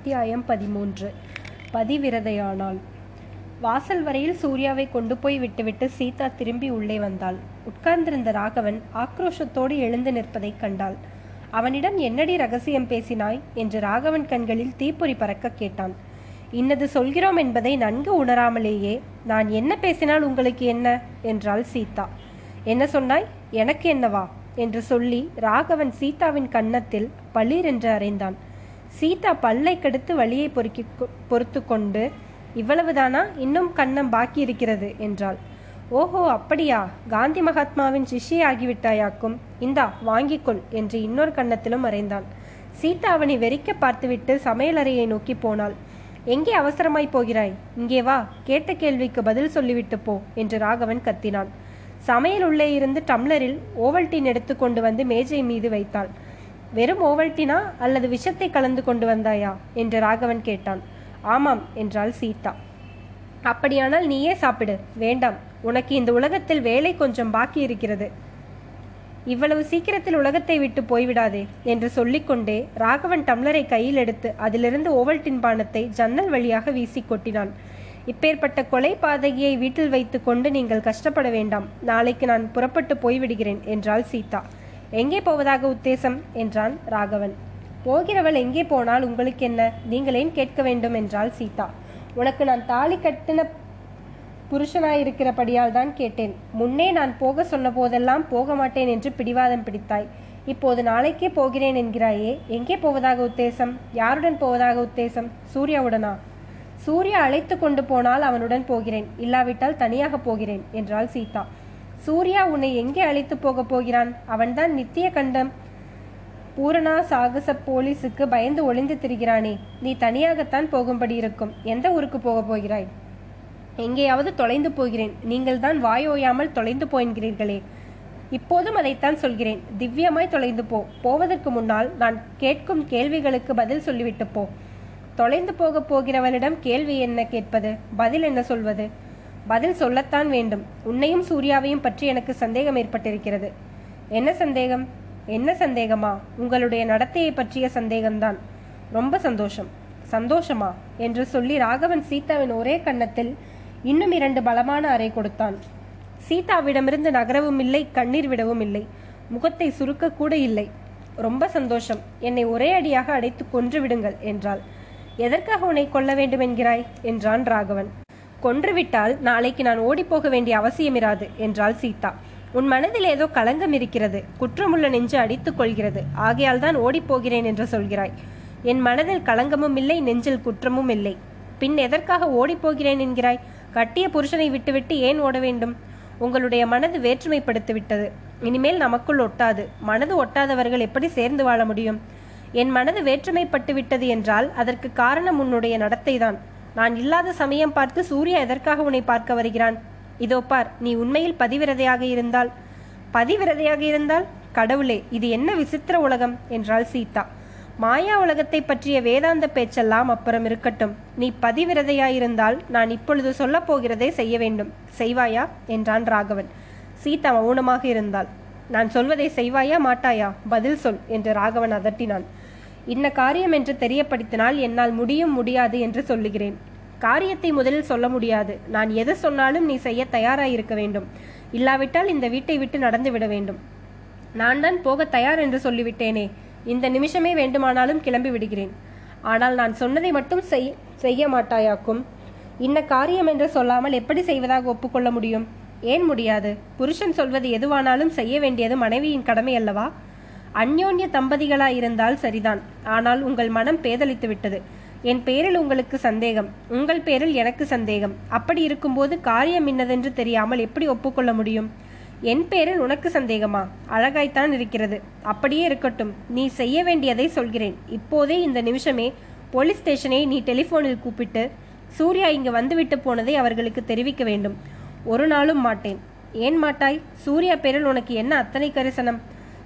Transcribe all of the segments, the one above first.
அத்தியாயம் பதிமூன்று. பதிவிரதையானாள் வாசல் வரையில் சூர்யாவை கொண்டு போய் விட்டுவிட்டு சீதா திரும்பி உள்ளே வந்தாள். உட்கார்ந்திருந்த ராகவன் ஆக்ரோஷத்தோடு எழுந்து நிற்பதைக் கண்டாள். அவனிடம் என்னடி ரகசியம் பேசினாய்? என்று ராகவன் கண்களில் தீப்பொறி பறக்க கேட்டான். இன்னது சொல்கிறோம் என்பதை நன்கு உணராமலேயே நான் என்ன பேசினால் உங்களுக்கு என்ன? என்றாள் சீதா. என்ன சொன்னாய்? எனக்கு என்னவா? என்று சொல்லி ராகவன் சீதாவின் கன்னத்தில் பளிர் என்று அறைந்தான். சீதா பல்லை கெடுத்து வழியை பொறுக்கி பொறுத்து கொண்டு இவ்வளவுதானா? இன்னும் கண்ணம் பாக்கி இருக்கிறது என்றாள். ஓஹோ அப்படியா? காந்தி மகாத்மாவின் சிஷ்யை ஆகிவிட்டாயாக்கும். இந்தா வாங்கிக்கொள் என்று இன்னொரு கன்னத்திலும் மறைந்தான் சீதா அவனை வெறிக்க பார்த்துவிட்டு சமையலறையை நோக்கி போனாள். எங்கே அவசரமாய் போகிறாய்? இங்கே வா கேட்ட கேள்விக்கு பதில் சொல்லிவிட்டு போ என்று ராகவன் கத்தினான். சமையல் உள்ளே இருந்து டம்ளரில் ஓவல்டீன் எடுத்து கொண்டு வந்து மேஜை மீது வைத்தாள். வெறும் ஓவல்டினா அல்லது விஷத்தை கலந்து கொண்டு வந்தாயா? என்று ராகவன் கேட்டான். ஆமாம் என்றாள் சீதா. அப்படியானால் நீயே சாப்பிடு. வேண்டாம். உனக்கு இந்த உலகத்தில் வேலை கொஞ்சம் பாக்கி இருக்கிறது. இவ்வளவு சீக்கிரத்தில் உலகத்தை விட்டு போய்விடாதே என்று சொல்லிக்கொண்டே ராகவன் டம்ளரை கையில் எடுத்து அதிலிருந்து ஓவல்டின் பானத்தை ஜன்னல் வழியாக வீசி கொட்டினான். இப்பேற்பட்ட கொலை பாதகியை வீட்டில் வைத்துக்கொண்டு நீங்கள் கஷ்டப்பட வேண்டாம். நாளைக்கு நான் புறப்பட்டு போய்விடுகிறேன் என்றாள் சீதா. எங்கே போவதாக உத்தேசம்? என்றான் ராகவன். போகிறவள் எங்கே போனால் உங்களுக்கு என்ன நீங்கள் ஏன் கேட்க வேண்டும்? என்றாள் சீதா. உனக்கு நான் தாலி கட்டின புருஷனாயிருக்கிறபடியால் தான் கேட்டேன். முன்னே நான் போக சொன்ன போதெல்லாம் போக மாட்டேன் என்று பிடிவாதம் பிடித்தாய். இப்போது நாளைக்கே போகிறேன் என்கிறாயே எங்கே போவதாக உத்தேசம்? யாருடன் போவதாக உத்தேசம்? சூர்யாவுடனா? சூர்யா அழைத்து கொண்டு போனால் அவனுடன் போகிறேன். இல்லாவிட்டால் தனியாக போகிறேன் என்றாள் சீதா. சூர்யா உன்னை எங்கே அழைத்து போக போகிறான்? அவன்தான் நித்திய கண்டம் பூரணா சாகச போலீஸுக்கு பயந்து ஒளிந்து திரிகிறானே. நீ தனியாகத்தான் போகும்படி இருக்கும். எந்த ஊருக்கு போக போகிறாய்? எங்கேயாவது தொலைந்து போகிறேன். நீங்கள் தான் வாயோயாமல் தொலைந்து போய்கிறீர்களே இப்போதும் அதைத்தான் சொல்கிறேன். திவ்யமாய் தொலைந்து போ. போவதற்கு முன்னால் நான் கேட்கும் கேள்விகளுக்கு பதில் சொல்லிவிட்டு போ. தொலைந்து போக போகிறவனிடம் கேள்வி என்ன கேட்பது? பதில் என்ன சொல்வது? பதில் சொல்லத்தான் வேண்டும். உன்னையும் சூர்யாவையும் பற்றி எனக்கு சந்தேகம் ஏற்பட்டிருக்கிறது. என்ன சந்தேகம்? என்ன சந்தேகமா? உங்களுடைய நடத்தையை பற்றிய சந்தேகம்தான். ரொம்ப சந்தோஷம். சந்தோஷமா? என்று சொல்லி ராகவன் சீதாவின் ஒரே கன்னத்தில் இன்னும் இரண்டு பலமான அறை கொடுத்தான். சீதாவிடமிருந்து நகரவும் இல்லை கண்ணீர் விடவும் இல்லை. முகத்தை சுருக்க கூட இல்லை. ரொம்ப சந்தோஷம். என்னை ஒரே அடியாக அடைத்து கொன்று விடுங்கள் என்றாள். எதற்காக உன்னை கொல்ல வேண்டும் என்கிறாய்? என்றான் ராகவன். கொன்றுவிட்டால் நாளைக்கு நான் ஓடிப்போக வேண்டிய அவசியமிராது என்றாள் சீதா. உன் மனதில் ஏதோ களங்கம் இருக்கிறது குற்றமுள்ள நெஞ்சு அடித்துக் கொள்கிறது ஆகையால் தான் ஓடிப்போகிறேன் என்று சொல்கிறாய். என் மனதில் களங்கமும் இல்லை நெஞ்சில் குற்றமும் இல்லை. பின் எதற்காக ஓடிப்போகிறேன் என்கிறாய்? கட்டிய புருஷனை விட்டுவிட்டு ஏன் ஓட வேண்டும்? உங்களுடைய மனது வேற்றுமைப்படுத்தி விட்டது இனிமேல் நமக்குள் ஒட்டாது. மனது ஒட்டாதவர்கள் எப்படி சேர்ந்து வாழ முடியும்? என் மனது வேற்றுமைப்பட்டு விட்டது என்றால் அதற்கு காரணம் உன்னுடைய நடத்தைதான். நான் இல்லாத சமயம் பார்த்து சூர்யா எதற்காக உன்னை பார்க்க வருகிறான்? இதோ பார் நீ உண்மையில் பதிவிரதையாக இருந்தால். பதிவிரதையாக இருந்தால் கடவுளே இது என்ன விசித்திர உலகம்? என்றாள் சீதா. மாயா உலகத்தை பற்றிய வேதாந்த பேச்செல்லாம் அப்புறம் இருக்கட்டும். நீ பதிவிரதையாயிருந்தால் நான் இப்பொழுது சொல்லப் போகிறதை செய்ய வேண்டும். செய்வாயா? என்றான் ராகவன். சீதா மௌனமாக இருந்தாள். நான் சொல்வதை செய்வாயா மாட்டாயா? பதில் சொல் என்று ராகவன் அதட்டினான். இன்ன காரியம் என்று தெரியப்படுத்தினால் என்னால் முடியும் முடியாது என்று சொல்லுகிறேன். காரியத்தை முதலில் சொல்ல முடியாது. நான் எது சொன்னாலும் நீ செய்ய தயாராயிருக்க வேண்டும். இல்லாவிட்டால் இந்த வீட்டை விட்டு நடந்து விட வேண்டும். நான் தான் போக தயார் என்று சொல்லிவிட்டேனே. இந்த நிமிஷமே வேண்டுமானாலும் கிளம்பி விடுகிறேன். ஆனால் நான் சொன்னதை மட்டும் செய் செய்ய மாட்டாயாக்கும். இன்ன காரியம் என்று சொல்லாமல் எப்படி செய்வதாக ஒப்புக்கொள்ள முடியும்? ஏன் முடியாது? புருஷன் சொல்வது எதுவானாலும் செய்ய வேண்டியது மனைவியின் கடமை அல்லவா? அந்யோன்ய தம்பதிகளாயிருந்தால் சரிதான். ஆனால் உங்கள் மனம் பேதலித்து விட்டது என் பேரில் உங்களுக்கு சந்தேகம். உங்கள் பேரில் எனக்கு சந்தேகம். அப்படி இருக்கும்போது காரியம் இன்னதென்று தெரியாமல் எப்படி ஒப்புக்கொள்ள முடியும்? என் பேரில் உனக்கு சந்தேகமா? அழகாய்த்தான் இருக்கிறது. அப்படியே இருக்கட்டும். நீ செய்ய வேண்டியதை சொல்கிறேன். இப்போதே இந்த நிமிஷமே போலீஸ் ஸ்டேஷனை நீ டெலிஃபோனில் கூப்பிட்டு சூர்யா இங்கு வந்துவிட்டு போனதை அவர்களுக்கு தெரிவிக்க வேண்டும். ஒரு நாளும் மாட்டேன். ஏன் மாட்டாய்? சூர்யா பேரில் உனக்கு என்ன அத்தனை கரிசனம்?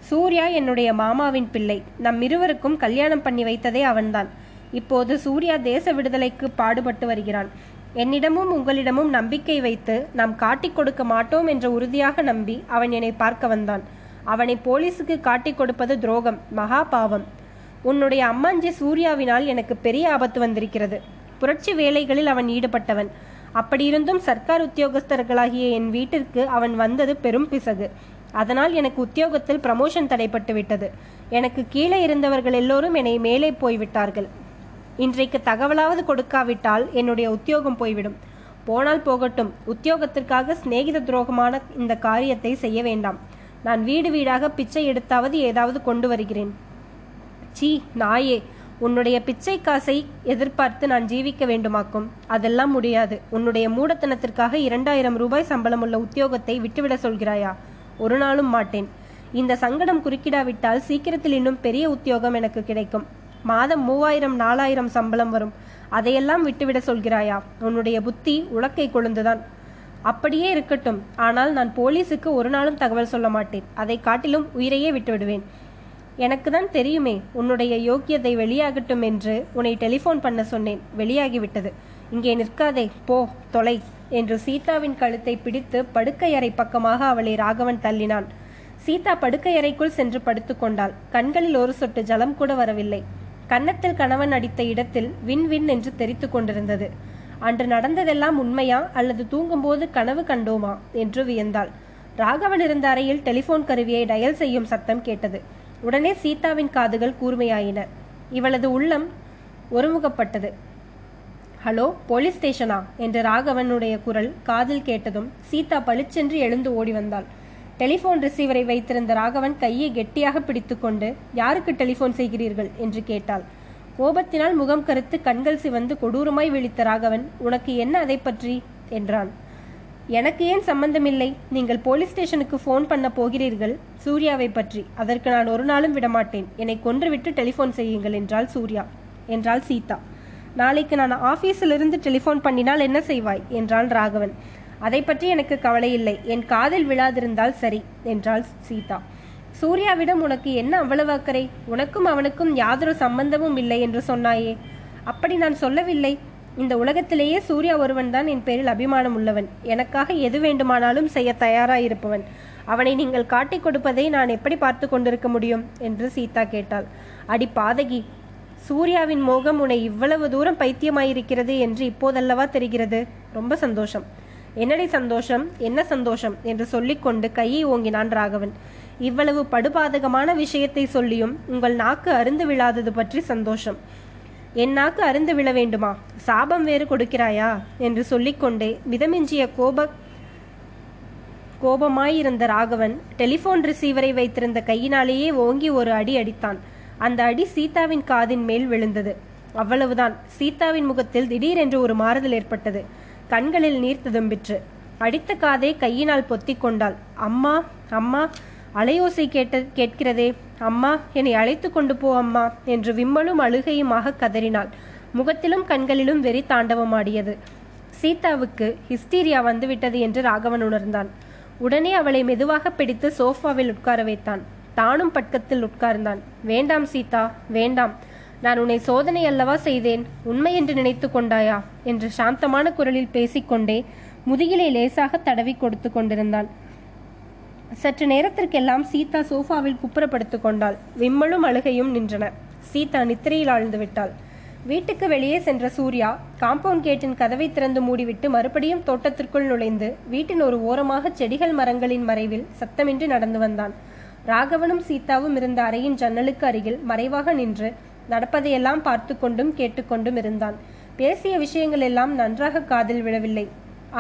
சூர்யா என்னுடைய மாமாவின் பிள்ளை. நம் இருவருக்கும் கல்யாணம் பண்ணி வைத்ததே அவன்தான். இப்போது சூர்யா தேச விடுதலைக்கு பாடுபட்டு வருகிறான். என்னிடமும் உங்களிடமும் நம்பிக்கை வைத்து நாம் காட்டிக் கொடுக்க மாட்டோம் என்ற உறுதியாக நம்பி அவன் என்னை பார்க்க வந்தான். அவனை போலீஸுக்கு காட்டிக் கொடுப்பது துரோகம் மகா பாவம். உன்னுடைய அம்மாஞ்சி சூர்யாவினால் எனக்கு பெரிய ஆபத்து வந்திருக்கிறது. புரட்சி வேலைகளில் அவன் ஈடுபட்டவன். அப்படியிருந்தும் சர்க்கார் உத்தியோகஸ்தர்களாகிய என் வீட்டிற்கு அவன் வந்தது பெரும் பிசகு. அதனால் எனக்கு உத்தியோகத்தில் ப்ரமோஷன் தடைப்பட்டு விட்டது எனக்கு கீழே இருந்தவர்கள் எல்லோரும் என்னை மேலே போய்விட்டார்கள். இன்றைக்கு தகவலாவது கொடுக்காவிட்டால் என்னுடைய உத்தியோகம் போய்விடும். போனால் போகட்டும் உத்தியோகத்திற்காக சிநேகித துரோகமான இந்த காரியத்தை செய்ய வேண்டாம். நான் வீடு வீடாக பிச்சை எடுத்தாவது ஏதாவது கொண்டு வருகிறேன். சீ நாயே உன்னுடைய பிச்சை காசை எதிர்பார்த்து நான் ஜீவிக்க வேண்டுமாக்கும். அதெல்லாம் முடியாது. உன்னுடைய மூடத்தனத்திற்காக இரண்டாயிரம் ரூபாய் சம்பளமுள்ள உத்தியோகத்தை விட்டுவிட சொல்கிறாயா? ஒரு நாளும் மாட்டேன். இந்த சங்கடம் குறுக்கிடாவிட்டால் சீக்கிரத்தில் இன்னும் பெரிய உத்தியோகம் எனக்கு கிடைக்கும். மாதம் மூவாயிரம் நாலாயிரம் சம்பளம் வரும். அதையெல்லாம் விட்டுவிட சொல்கிறாயா? உன்னுடைய புத்தி உலக்கை கொழுந்துதான். அப்படியே இருக்கட்டும். ஆனால் நான் போலீஸுக்கு ஒரு நாளும் தகவல் சொல்ல மாட்டேன். அதை காட்டிலும் உயிரையே விட்டுவிடுவேன். எனக்கு தான் தெரியுமே உன்னுடைய யோக்கியதை வெளியாகட்டும் என்று உன்னை டெலிஃபோன் பண்ண சொன்னேன். வெளியாகிவிட்டது. இங்கே நிற்காதே. போ தொலை. என்று சீதாவின் கழுத்தை பிடித்து படுக்கையறை பக்கமாக அவளை ராகவன் தள்ளினான். சீதா படுக்கையறைக்குள் சென்று படுத்துக்கொண்டாள் கண்களில் ஒரு சொட்டு ஜலம் கூட வரவில்லை. கன்னத்தில் கணவன் அடித்த இடத்தில் வின் வின் என்று தெரித்து கொண்டிருந்தது. அன்று நடந்ததெல்லாம் உண்மையா அல்லது தூங்கும்போது கனவு கண்டோமா என்று வியந்தாள். ராகவன் இருந்த அறையில் டெலிபோன் கருவியை டயல் செய்யும் சத்தம் கேட்டது. உடனே சீதாவின் காதுகள் கூர்மையாயின. இவளது உள்ளம் ஒருமுகப்பட்டது. Hello police ஸ்டேஷனா? என்று ராகவனுடைய குரல் காதில் கேட்டதும் சீதா பளிச்சென்று எழுந்து ஓடி வந்தாள். டெலிபோன் ரிசீவரை வைத்திருந்த ராகவன் கையை கெட்டியாக பிடித்துக்கொண்டு யாருக்கு டெலிபோன் செய்கிறீர்கள்? என்று கேட்டாள். கோபத்தினால் முகம் கருத்து கண்கள் சிவந்து கொடூரமாய் விழித்த ராகவன் உனக்கு என்ன அதை பற்றி? என்றான். எனக்கு ஏன் சம்பந்தமில்லை? நீங்கள் போலீஸ் ஸ்டேஷனுக்கு ஃபோன் பண்ண போகிறீர்கள் சூர்யாவை பற்றி. அதற்கு நான் ஒரு நாளும் விடமாட்டேன். என்னை கொன்றுவிட்டு டெலிஃபோன் செய்யுங்கள் என்றாள் சூர்யா. என்றாள் சீதா. நாளைக்கு நான் ஆஃபீஸிலிருந்து டெலிஃபோன் பண்ணினால் என்ன செய்வாய்? என்றாள் ராகவன். அதை பற்றி எனக்கு கவலை இல்லை. என் காதில் விழாதிருந்தால் சரி என்றாள் சீதா. சூர்யாவிடம் உனக்கு என்ன அவ்வளவு அக்கறை? உனக்கும் அவனுக்கும் யாதொரு சம்பந்தமும் இல்லை என்று சொன்னாயே. அப்படி நான் சொல்லவில்லை. இந்த உலகத்திலேயே சூர்யா ஒருவன் தான் என் பேரில் அபிமானம் உள்ளவன். எனக்காக எது வேண்டுமானாலும் செய்ய தயாராயிருப்பவன். அவனை நீங்கள் காட்டிக் கொடுப்பதை நான் எப்படி பார்த்து கொண்டிருக்க முடியும்? என்று சீதா கேட்டாள். அடி பாதகி சூர்யாவின் மோகம் உன்னை இவ்வளவு தூரம் பைத்தியமாயிருக்கிறது என்று இப்போதல்லவா தெரிகிறது. ரொம்ப சந்தோஷம். என்னடி சந்தோஷம்? என்ன சந்தோஷம்? என்று சொல்லிக்கொண்டு கையை ஓங்கினான் ராகவன். இவ்வளவு படுபாதகமான விஷயத்தை சொல்லியும் உங்கள் நாக்கு அருந்து விழாதது பற்றி சந்தோஷம். என் நாக்கு அருந்து விழ வேண்டுமா? சாபம் வேறு கொடுக்கிறாயா? என்று சொல்லிக்கொண்டே மிதமிஞ்சிய கோப கோபமாயிருந்த ராகவன் டெலிபோன் ரிசீவரை வைத்திருந்த கையினாலேயே ஓங்கி ஒரு அடி அடித்தான். அந்த அடி சீதாவின் காதின் மேல் விழுந்தது. அவ்வளவுதான். சீதாவின் முகத்தில் திடீரென்று ஒரு மாறுதல் ஏற்பட்டது. கண்களில் நீர் துதம்பிற்று. அடித்த காதை கையினால் பொத்தி கொண்டாள். அம்மா அம்மா அலையோசை கேட்ட கேட்கிறதே. அம்மா என்னை அழைத்து கொண்டு போ அம்மா என்று விம்மலும் அழுகையுமாக கதறினாள். முகத்திலும் கண்களிலும் வெறி தாண்டவமாடியது. சீதாவுக்கு ஹிஸ்டீரியா வந்துவிட்டது என்று ராகவன் உணர்ந்தான். உடனே அவளை மெதுவாக பிடித்து சோஃபாவில் உட்கார வைத்தான். தானும் பட்கத்தில் உட்கார்ந்தான். வேண்டாம் சீதா வேண்டாம். நான் உன்னை சோதனை அல்லவா செய்தேன்? உண்மை என்று நினைத்து கொண்டாயா? என்று சாந்தமான குரலில் பேசிக்கொண்டே முதுகிலை லேசாக தடவி கொடுத்து கொண்டிருந்தான். சற்று நேரத்திற்கெல்லாம் சீதா சோஃபாவில் குப்புறப்படுத்து கொண்டாள். விம்மலும் அழுகையும் நின்றன. சீதா நித்திரையில் ஆழ்ந்து விட்டாள். வீட்டுக்கு வெளியே சென்ற சூர்யா காம்பவுண்ட் கேட்டின் கதவை திறந்து மூடிவிட்டு மறுபடியும் தோட்டத்திற்குள் நுழைந்து வீட்டின் ஒரு ஓரமாக செடிகள் மரங்களின் மறைவில் சத்தமின்றி நடந்து வந்தான். ராகவனும் சீதாவும் இருந்த அறையின் ஜன்னலுக்கு அருகில் மறைவாக நின்று நடப்பதையெல்லாம் பார்த்து கொண்டும் கேட்டுக்கொண்டும் இருந்தான். பேசிய விஷயங்கள் எல்லாம் நன்றாக காதில் விழவில்லை.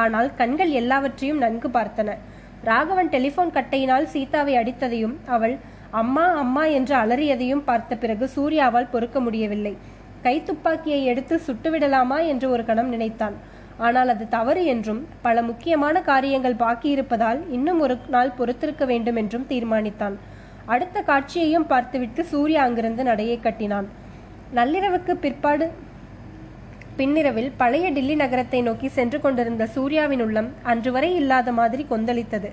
ஆனால் கண்கள் எல்லாவற்றையும் நன்கு பார்த்தன. ராகவன் டெலிபோன் கட்டையினால் சீதாவை அடித்ததையும் அவள் அம்மா அம்மா என்று அலறியதையும் பார்த்த பிறகு சூர்யாவால் பொறுக்க முடியவில்லை. கைத்துப்பாக்கியை எடுத்து சுட்டுவிடலாமா என்று ஒரு கணம் நினைத்தான். ஆனால் அது தவறு என்றும் பல முக்கியமான காரியங்கள் பாக்கியிருப்பதால் இன்னும் ஒரு நாள் பொறுத்திருக்க வேண்டும் என்றும் தீர்மானித்தான். அடுத்த காட்சியையும் பார்த்துவிட்டு சூர்யா அங்கிருந்து நடையை கட்டினான். நள்ளிரவுக்கு பிற்பாடு பின்னிரவில் பழைய டில்லி நகரத்தை நோக்கி சென்று கொண்டிருந்த சூர்யாவின் உள்ளம் அன்று வரை இல்லாத மாதிரி கொந்தளித்தது.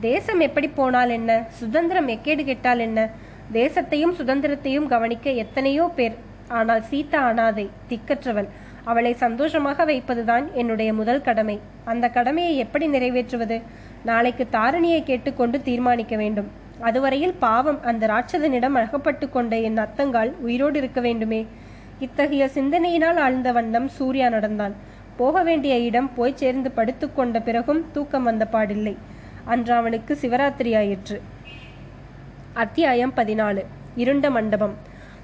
தேசம் எப்படி போனால் என்ன? சுதந்திரம் எக்கேடு கெட்டால் என்ன? தேசத்தையும் சுதந்திரத்தையும் கவனிக்க எத்தனையோ பேர் ஆனால் சீதா அனாதை திக்கற்றவள். அவளை சந்தோஷமாக வைப்பதுதான் என்னுடைய முதல் கடமை. அந்த கடமையை எப்படி நிறைவேற்றுவது? நாளைக்கு தாரணியை கேட்டுக்கொண்டு தீர்மானிக்க வேண்டும். அதுவரையில் பாவம் அந்த ராட்சதனிடம் அகப்பட்டு கொண்ட என் அத்தங்கால் உயிரோடு இருக்க வேண்டுமே. இத்தகைய சிந்தனையினால் ஆழ்ந்த வண்ணம் சூர்யா நடந்தான். போக வேண்டிய இடம் போய் சேர்ந்து படுத்துக்கொண்ட பிறகும் தூக்கம் வந்த பாடில்லை. அன்று அவனுக்கு சிவராத்திரி ஆயிற்று. அத்தியாயம் பதினாலு. இருண்ட மண்டபம்.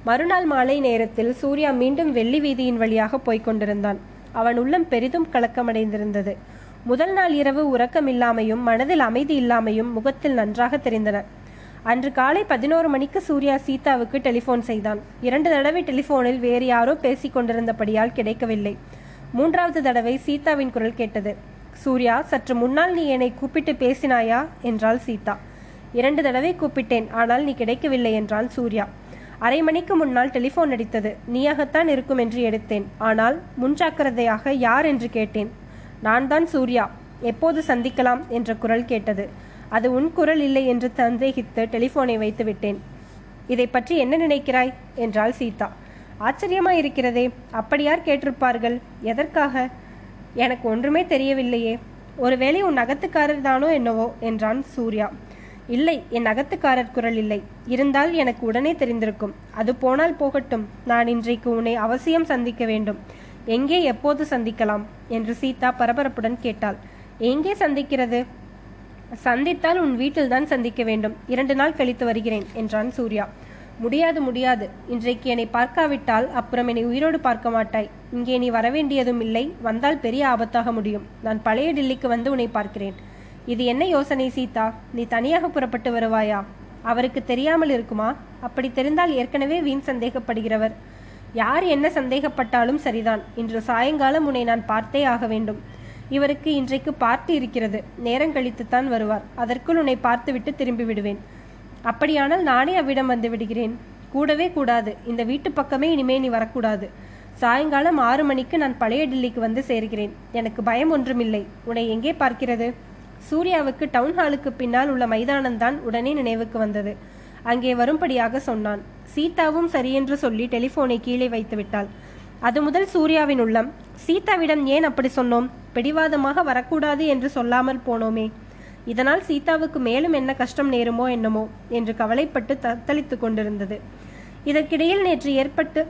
மறுநாள் மாலை நேரத்தில் சூர்யா மீண்டும் வெள்ளி வீதியின் வழியாக போய்க் கொண்டிருந்தான். அவன் உள்ளம் பெரிதும் கலக்கமடைந்திருந்தது. முதல் நாள் இரவு உறக்கம் இல்லாமையும் மனதில் அமைதி இல்லாமையும் முகத்தில் நன்றாக தெரிந்தன. அன்று காலை பதினோரு மணிக்கு சூர்யா சீதாவுக்கு டெலிஃபோன் செய்தான். இரண்டு தடவை டெலிஃபோனில் வேறு யாரோ பேசிக் கொண்டிருந்தபடியால் கிடைக்கவில்லை. மூன்றாவது தடவை சீதாவின் குரல் கேட்டது. சூர்யா சற்று முன்னால் நீ என்னை கூப்பிட்டு பேசினாயா? என்றாள் சீதா. இரண்டு தடவை கூப்பிட்டேன் ஆனால் நீ கிடைக்கவில்லை என்றான் சூர்யா. அரை மணிக்கு முன்னால் டெலிஃபோன் அடித்தது. நீயாகத்தான் இருக்கும் என்று எடுத்தேன். ஆனால் முன்ஜாக்கிரதையாக யார் என்று கேட்டேன். நான் தான் சூர்யா. எப்போது சந்திக்கலாம்? என்ற குரல் கேட்டது. அது உன் குரல் இல்லை என்று சந்தேகித்து டெலிஃபோனை வைத்து விட்டேன். இதை பற்றி என்ன நினைக்கிறாய்? என்றாள் சீதா. ஆச்சரியமா இருக்கிறதே அப்படியார் கேட்டிருப்பார்கள்? எதற்காக? எனக்கு ஒன்றுமே தெரியவில்லையே. ஒருவேளை உன் அகத்துக்காரர் தானோ என்னவோ? என்றான் சூர்யா. இல்லை என் அகத்துக்காரர் குரல் இல்லை. இருந்தால் எனக்கு உடனே தெரிந்திருக்கும். அது போனால் போகட்டும். நான் இன்றைக்கு உன்னை அவசியம் சந்திக்க வேண்டும். எங்கே எப்போது சந்திக்கலாம்? என்று சீதா பரபரப்புடன் கேட்டாள். எங்கே சந்திக்கிறது? சந்தித்தால் உன் வீட்டில்தான் சந்திக்க வேண்டும். இரண்டு நாள் கழித்து வருகிறேன் என்றான் சூர்யா. முடியாது முடியாது. இன்றைக்கு என்னை பார்க்காவிட்டால் அப்புறம் என்னை உயிரோடு பார்க்க மாட்டாய். இங்கே நீ வரவேண்டியதும் இல்லை. வந்தால் பெரிய ஆபத்தாக முடியும். நான் பழைய டில்லிக்கு வந்து உன்னை பார்க்கிறேன். இது என்ன யோசனை சீதா? நீ தனியாக புறப்பட்டு வருவாயா? அவருக்கு தெரியாமல் இருக்குமா? அப்படி தெரிந்தால் ஏற்கனவே வீண் சந்தேகப்படுகிறவர். யார் என்ன சந்தேகப்பட்டாலும் சரிதான். இன்று சாயங்காலம் உன்னை நான் பார்த்தே ஆக வேண்டும். இவருக்கு இன்றைக்கு பார்ட்டி இருக்கிறது. நேரம் கழித்துத்தான் வருவார். அதற்குள் உன்னை பார்த்துவிட்டு திரும்பி விடுவேன். அப்படியானால் நானே அவ்விடம் வந்து விடுகிறேன். கூடவே கூடாது. இந்த வீட்டு பக்கமே இனிமே நீ வரக்கூடாது. சாயங்காலம் ஆறு மணிக்கு நான் பழைய டில்லிக்கு வந்து சேர்கிறேன். எனக்கு பயம் ஒன்றுமில்லை. உன்னை எங்கே பார்க்கிறது? சூர்யாவுக்கு டவுன் ஹாலுக்கு பின்னால் உள்ள மைதானம்தான் உடனே நினைவுக்கு வந்தது. அங்கே வரும்படியாக சொன்னான். சீதாவும் சரியென்று சொல்லி டெலிஃபோனை கீழே வைத்து விட்டாள். அது முதல் சூர்யாவின் உள்ளம். சீதாவிடம் ஏன் அப்படி சொன்னோம்? பிடிவாதமாக வரக்கூடாது என்று சொல்லாமல் போனோமே. இதனால் சீதாவுக்கு மேலும் என்ன கஷ்டம் நேருமோ என்னமோ என்று கவலைப்பட்டு தத்தளித்து கொண்டிருந்தது. இதற்கிடையில் நேற்று ஏற்பட்டு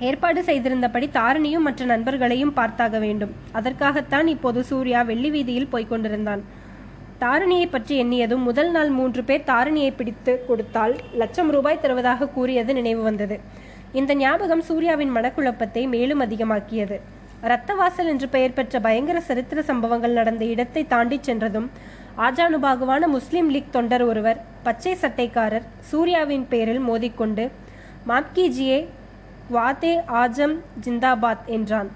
ஏற்பாடு செய்திருந்தபடி தாரிணியும் மற்ற நண்பர்களையும் பார்த்தாக வேண்டும். அதற்காகத்தான் இப்போது சூர்யா வெள்ளி வீதியில் போய்க் கொண்டிருந்தான். தாரிணியை பற்றி எண்ணியதும் முதல் நாள் மூன்று பேர் தாரிணியை பிடித்து கொடுத்தால் லட்சம் ரூபாய் தருவதாக கூறியது நினைவு வந்தது. இந்த ஞாபகம் சூர்யாவின் மனக்குழப்பத்தை மேலும் அதிகமாக்கியது. ரத்தவாசல் என்று பெயர் பெற்ற பயங்கர சரித்திர சம்பவங்கள் நடந்த இடத்தை தாண்டிச் சென்றதும் ஆஜானுபாகுவான முஸ்லிம் லீக் தொண்டர் ஒருவர் பச்சை சட்டைக்காரர் சூர்யாவின் பேரில் மோதிக்கொண்டு மாப்கிஜியே வாதே ஆஜம் ஜிந்தாபாத் என்றான்.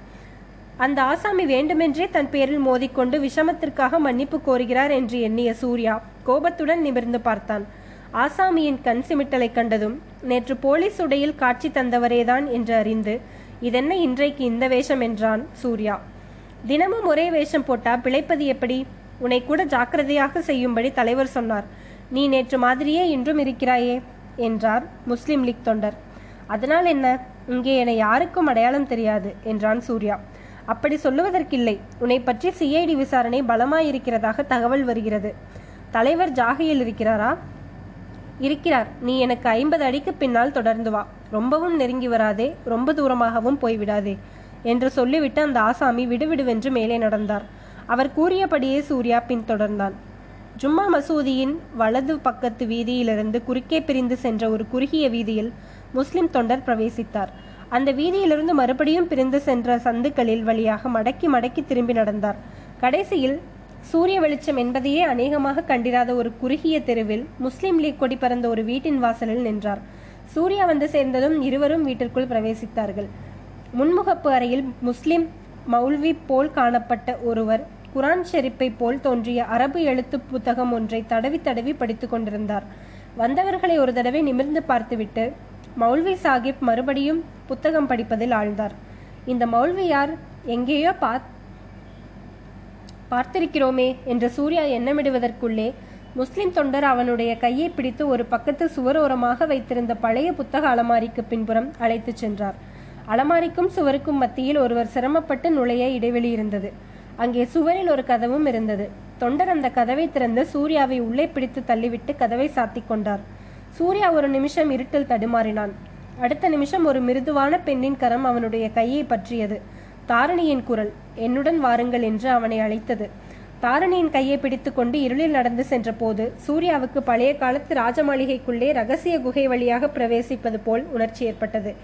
அந்த ஆசாமி வேண்டுமென்றே தன் பேரில் மோதிக்கொண்டு விஷமத்திற்காக மன்னிப்பு கோருகிறார் என்று எண்ணிய சூர்யா கோபத்துடன் நிமிர்ந்து பார்த்தான். ஆசாமியின் கண் சிமிட்டலை கண்டதும் நேற்று போலீஸ் உடையில் காட்சி தந்தவரேதான் என்று அறிந்து இதென்ன இன்றைக்கு இந்த வேஷம்? என்றான் சூர்யா. தினமும் ஒரே வேஷம் போட்டா பிழைப்பது எப்படி? உன்னை கூட ஜாக்கிரதையாக செய்யும்படி தலைவர் சொன்னார். நீ நேற்று மாதிரியே இன்றும் இருக்கிறாயே என்றார் முஸ்லிம் லீக் தொண்டர். அதனால் என்ன? இங்கே என யாருக்கும் அடையாளம் தெரியாது என்றான் சூர்யா. அப்படி சொல்லுவதற்கில்லை. உன்னை பற்றி சிஐடி விசாரணை பலமாயிருக்கிறதாக தகவல் வருகிறது. தலைவர் ஜாகையில் இருக்கிறாரா? இருக்கிறார். நீ எனக்கு ஐம்பது அடிக்கு பின்னால் தொடர்ந்து வா. ரொம்பவும் நெருங்கி வராதே. ரொம்ப தூரமாகவும் போய்விடாதே என்று சொல்லிவிட்டு அந்த ஆசாமி விடுவிடுவென்று மேலே நடந்தார். அவர் கூறியபடியே சூர்யா பின்தொடர்ந்தான். ஜும்மா மசூதியின் வலது பக்கத்து வீதியிலிருந்து குறுக்கே பிரிந்து சென்ற ஒரு குறுகிய வீதியில் முஸ்லிம் தொண்டர் பிரவேசித்தார். அந்த வீதியிலிருந்து மறுபடியும் பிரிந்து சென்ற சந்துக்களில் வழியாக மடக்கி மடக்கி திரும்பி நடந்தார். கடைசியில் சூரிய வெளிச்சம் என்பதையே அநேகமாக கண்டிராத ஒரு குறுகிய தெருவில் முஸ்லிம் லீக் கொடி பறந்த ஒரு வீட்டின் வாசலில் நின்றார். சூர்யா வந்து சேர்ந்ததும் இருவரும் வீட்டிற்குள் பிரவேசித்தார்கள். முன்முகப்பு அறையில் முஸ்லிம் மௌல்வி போல் காணப்பட்ட ஒருவர் குரான் ஷெரீப்பை போல் தோன்றிய அரபு எழுத்து புத்தகம் ஒன்றை தடவி தடவி படித்துக் கொண்டிருந்தார். வந்தவர்களை ஒரு தடவை நிமிர்ந்து பார்த்துவிட்டு மௌல்வி சாஹிப் மறுபடியும் புத்தகம் படிப்பதில் ஆழ்ந்தார். இந்த மௌல்வியார் எங்கேயோ பாத் பார்த்திருக்கிறோமே என்று சூர்யா எண்ணமிடுவதற்குள்ளே முஸ்லிம் தொண்டர் அவனுடைய கையை பிடித்து ஒரு பக்கத்து சுவரோரமாக வைத்திருந்த பழைய புத்தக அலமாரிக்கு பின்புறம் அழைத்துச் சென்றார். அலமாரிக்கும் சுவருக்கும் மத்தியில் ஒருவர் சிரமப்பட்டு நுழைய இடைவெளி இருந்தது. அங்கே சுவரில் ஒரு கதவும் இருந்தது. தொண்டர் அந்த கதவை திறந்து சூர்யாவை உள்ளே பிடித்து தள்ளிவிட்டு கதவை சாத்திக் கொண்டார். சூர்யா ஒரு நிமிஷம் இருட்டில் தடுமாறினான். அடுத்த நிமிஷம் ஒரு மிருதுவான பெண்ணின் கரம் அவனுடைய கையை பற்றியது. தாரணியின் குரல் என்னுடன் வாருங்கள் என்று அவனை அழைத்தது. தாரணியின் கையை பிடித்துக்கொண்டு இருளில் நடந்து சென்றபோது சூர்யாவுக்கு பழைய காலத்து ராஜமாளிகைக்குள்ளே ரகசிய குகை வழியாக பிரவேசிப்பது போல் உணர்ச்சி ஏற்பட்டது.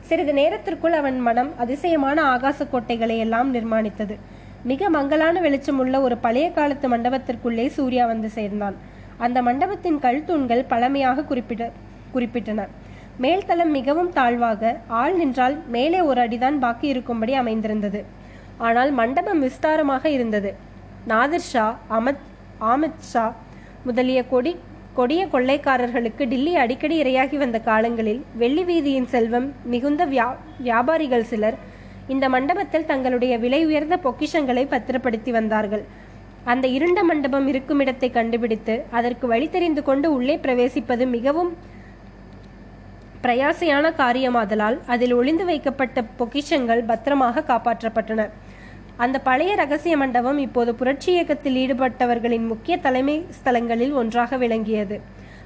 சிறிது நேரத்திற்குள் அவன் மனம் அதிசயமான ஆகாச கோட்டைகளை எல்லாம் நிர்மாணித்தது. மிக மங்கலான வெளிச்சமுள்ள ஒரு பழைய காலத்து மண்டபத்திற்குள்ளே சூர்யா வந்து சேர்ந்தான். அந்த மண்டபத்தின் கல்தூண்கள் பழமையாக குறிப்பிட குறிப்பிட்டன. மேல்தளம் மிகவும் தாழ்வாக ஆள் நின்றால் மேலே ஒரு அடிதான் பாக்கி இருக்கும்படி அமைந்திருந்தது. ஆனால் மண்டபம் விஸ்தாரமாக இருந்தது. நாதிர் ஷா அமத் ஆமத் ஷா முதலிய கொடி கொடிய கொள்ளைக்காரர்களுக்கு டில்லி அடிக்கடி இரையாகி வந்த காலங்களில் வெள்ளி வீதியின் செல்வம் மிகுந்த வியா வியாபாரிகள் சிலர் இந்த மண்டபத்தில் தங்களுடைய விலை உயர்ந்த பொக்கிஷங்களை பத்திரப்படுத்தி வந்தார்கள். அந்த இருண்ட மண்டபம் இருக்கும் இடத்தை கண்டுபிடித்து அதற்கு வழி தெரிந்து கொண்டு உள்ளே பிரவேசிப்பது மிகவும் பிரயாசையான காரியமாதலால் அதில் ஒளிந்து வைக்கப்பட்ட பொக்கிஷங்கள் பத்திரமாக காப்பாற்றப்பட்டன. அந்த பழைய ரகசிய மண்டபம் இப்போது புரட்சி இயக்கத்தில் ஈடுபட்டவர்களின் முக்கிய தலைமை ஸ்தலங்களில் ஒன்றாக விளங்கியது.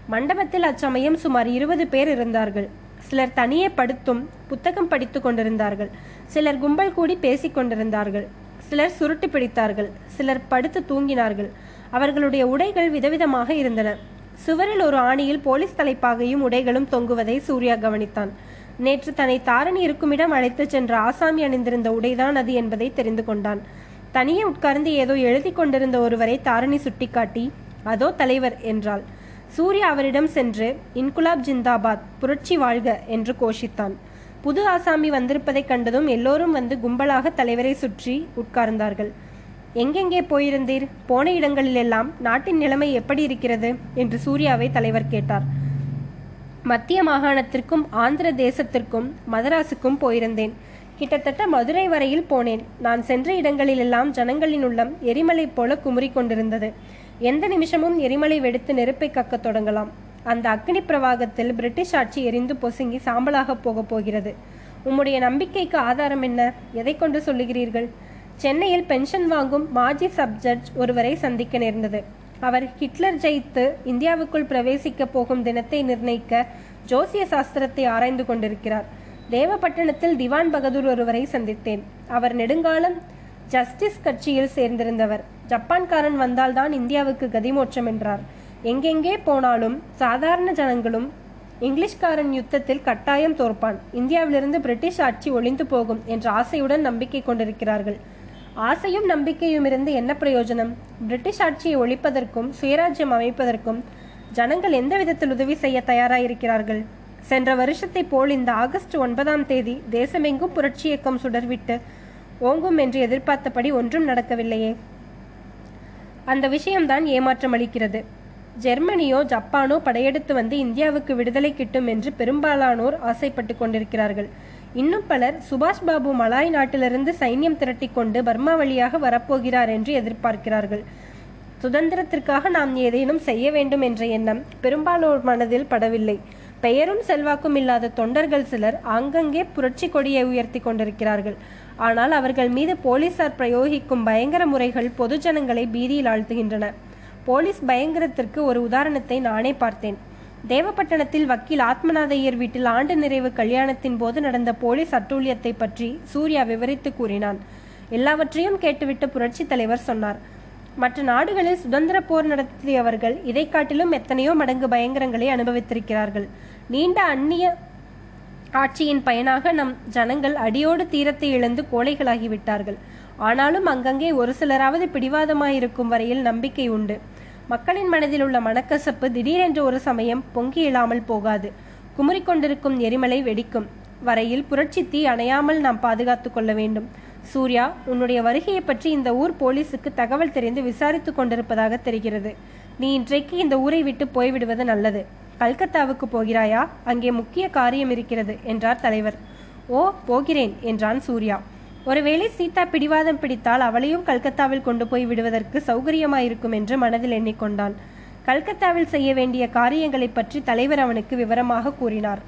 மண்டபத்தில் அச்சமயம் சுமார் இருபது பேர் இருந்தார்கள். சிலர் தனியே படுத்தும் புத்தகம் படித்துக் கொண்டிருந்தார்கள். சிலர் கும்பல் கூடி பேசிக் கொண்டிருந்தார்கள். சிலர் சுருட்டு பிடித்தார்கள் சிலர் படுத்து தூங்கினார்கள். அவர்களுடைய உடைகள் விதவிதமாக இருந்தன. சுவரில் ஒரு ஆணியில் போலீஸ் தலைப்பாகையும் உடைகளும் தொங்குவதை சூர்யா கவனித்தான். நேற்று தன்னை தாரணி இருக்குமிடம் அழைத்துச் சென்ற ஆசாமி அணிந்திருந்த உடைதான் அது என்பதை தெரிந்து கொண்டான். தனியே உட்கார்ந்து ஏதோ எழுதி கொண்டிருந்த ஒருவரை தாரணி சுட்டிக்காட்டி அதோ தலைவர் என்றாள். சூர்யா அவரிடம் சென்று இன்குலாப் ஜிந்தாபாத் புரட்சி வாழ்க என்று கோஷித்தான். புது ஆசாமி வந்திருப்பதைக் கண்டதும் எல்லோரும் வந்து கும்பலாக தலைவரை சுற்றி உட்கார்ந்தார்கள். எங்கெங்கே போயிருந்தீர்? போன இடங்களிலெல்லாம் நாட்டின் நிலைமை எப்படி இருக்கிறது? என்று சூர்யாவை தலைவர் கேட்டார். மத்திய மாகாணத்திற்கும் ஆந்திர தேசத்திற்கும் மதராசுக்கும் போயிருந்தேன். கிட்டத்தட்ட மதுரை வரையில் போனேன். நான் சென்ற இடங்களிலெல்லாம் ஜனங்களின் உள்ளம் எரிமலை போல குமுறி கொண்டிருந்தது. எந்த நிமிஷமும் எரிமலை வெடித்து நெருப்பை கக்கத் தொடங்கலாம். அந்த அக்னி பிரவாகத்தில் பிரிட்டிஷ் ஆட்சி எரிந்து பொசுங்கி சாம்பலாக போகப் போகிறது. உம்முடைய நம்பிக்கைக்கு ஆதாரம் என்ன? எதை கொண்டு சொல்லுகிறீர்கள்? சென்னையில் பென்ஷன் வாங்கும் மாஜி சப் ஜட்ஜ் ஒருவரை சந்திக்க நேர்ந்தது. அவர் ஹிட்லர் ஜெயித்து இந்தியாவுக்குள் பிரவேசிக்க போகும் தினத்தை நிர்ணயிக்க ஜோசிய சாஸ்திரத்தை ஆராய்ந்து கொண்டிருக்கிறார். தேவப்பட்டணத்தில் திவான் பகதூர் ஒருவரை சந்தித்தேன். அவர் நெடுங்காலம் ஜஸ்டிஸ் கட்சியில் சேர்ந்திருந்தவர். ஜப்பான்காரன் வந்தால்தான் இந்தியாவுக்கு கதிமோட்சம் என்றார். எங்கெங்கே போனாலும் சாதாரண ஜனங்களும் இங்கிலீஷ்காரன் யுத்தத்தில் கட்டாயம் தோற்பான். இந்தியாவிலிருந்து பிரிட்டிஷ் ஆட்சி ஒளிந்து போகும் என்ற ஆசையுடன் நம்பிக்கை கொண்டிருக்கிறார்கள். ஆசையும் நம்பிக்கையும் இருந்து என்ன பிரயோஜனம்? பிரிட்டிஷ் ஆட்சியை ஒழிப்பதற்கும் சுயராஜ்யம் அமைப்பதற்கும் ஜனங்கள் எந்த விதத்தில் உதவி செய்ய தயாராயிருக்கிறார்கள்? சென்ற வருஷத்தை போல் இந்த ஆகஸ்ட் ஒன்பதாம் தேதி தேசமெங்கும் புரட்சி இயக்கம் சுடர்விட்டு ஓங்கும் என்று எதிர்பார்த்தபடி ஒன்றும் நடக்கவில்லையே. அந்த விஷயம்தான் ஏமாற்றம் அளிக்கிறது. ஜெர்மனியோ ஜப்பானோ படையெடுத்து வந்து இந்தியாவுக்கு விடுதலை கிட்டும் என்று பெரும்பாலானோர் ஆசைப்பட்டு கொண்டிருக்கிறார்கள். இன்னும் பலர் சுபாஷ் பாபு மலாய் நாட்டிலிருந்து சைன்யம் திரட்டிக் கொண்டு பர்மா வழியாக வரப்போகிறார் என்று எதிர்பார்க்கிறார்கள். சுதந்திரத்திற்காக நாம் ஏதேனும் செய்ய வேண்டும் என்ற எண்ணம் பெரும்பாலோர் மனதில் படவில்லை. பெயரும் செல்வாக்கும் இல்லாத தொண்டர்கள் சிலர் ஆங்கங்கே புரட்சி கொடியை உயர்த்தி கொண்டிருக்கிறார்கள். ஆனால் அவர்கள் மீது போலீசார் பிரயோகிக்கும் பயங்கர முறைகள் பொதுஜனங்களை பீதியில் ஆழ்த்துகின்றன. போலீஸ் பயங்கரத்திற்கு ஒரு உதாரணத்தை நானே பார்த்தேன். தேவப்பட்டணத்தில் வக்கீல் ஆத்மநாதையர் வீட்டில் ஆண்டு நிறைவு கல்யாணத்தின் போது நடந்த போலீஸ் அட்டூழியத்தை பற்றி சூர்யா விவரித்து கூறினான். எல்லாவற்றையும் கேட்டுவிட்டு புரட்சி தலைவர் சொன்னார். மற்ற நாடுகளில் சுதந்திர போர் நடத்தியவர்கள் இதை காட்டிலும் எத்தனையோ மடங்கு பயங்கரங்களை அனுபவித்திருக்கிறார்கள். நீண்ட அந்நிய ஆட்சியின் பயனாக நம் ஜனங்கள் அடியோடு தீரத்தை இழந்து கோழைகளாகிவிட்டார்கள். ஆனாலும் அங்கங்கே ஒரு சிலராவது பிடிவாதமாயிருக்கும் வரையில் நம்பிக்கை உண்டு. மக்களின் மனதில் உள்ள மனக்கசப்பு திடீரென்று ஒரு சமயம் பொங்கி இழாமல் போகாது குமுறிக்கொண்டிருக்கும் எரிமலை வெடிக்கும். வரையில் புரட்சி தீ அணையாமல் நாம் பாதுகாத்துக் கொள்ள வேண்டும். சூர்யா உன்னுடைய வருகையை பற்றி இந்த ஊர் போலீஸுக்கு தகவல் தெரிந்து விசாரித்துக் கொண்டிருப்பதாக தெரிகிறது. நீ இன்றைக்கு இந்த ஊரை விட்டு போய்விடுவது நல்லது. கல்கத்தாவுக்கு போகிறாயா? அங்கே முக்கிய காரியம் இருக்கிறது என்றார் தலைவர். ஓ போகிறேன் என்றான் சூர்யா. ஒருவேளை சீதா பிடிவாதம் பிடித்தால் அவளையும் கல்கத்தாவில் கொண்டு போய் விடுவதற்கு சௌகரியமாயிருக்கும் என்று மனதில் எண்ணிக்கொண்டான் கல்கத்தாவில் செய்ய வேண்டிய காரியங்களைப் பற்றி தலைவர் அவனுக்கு விவரமாக கூறினார்.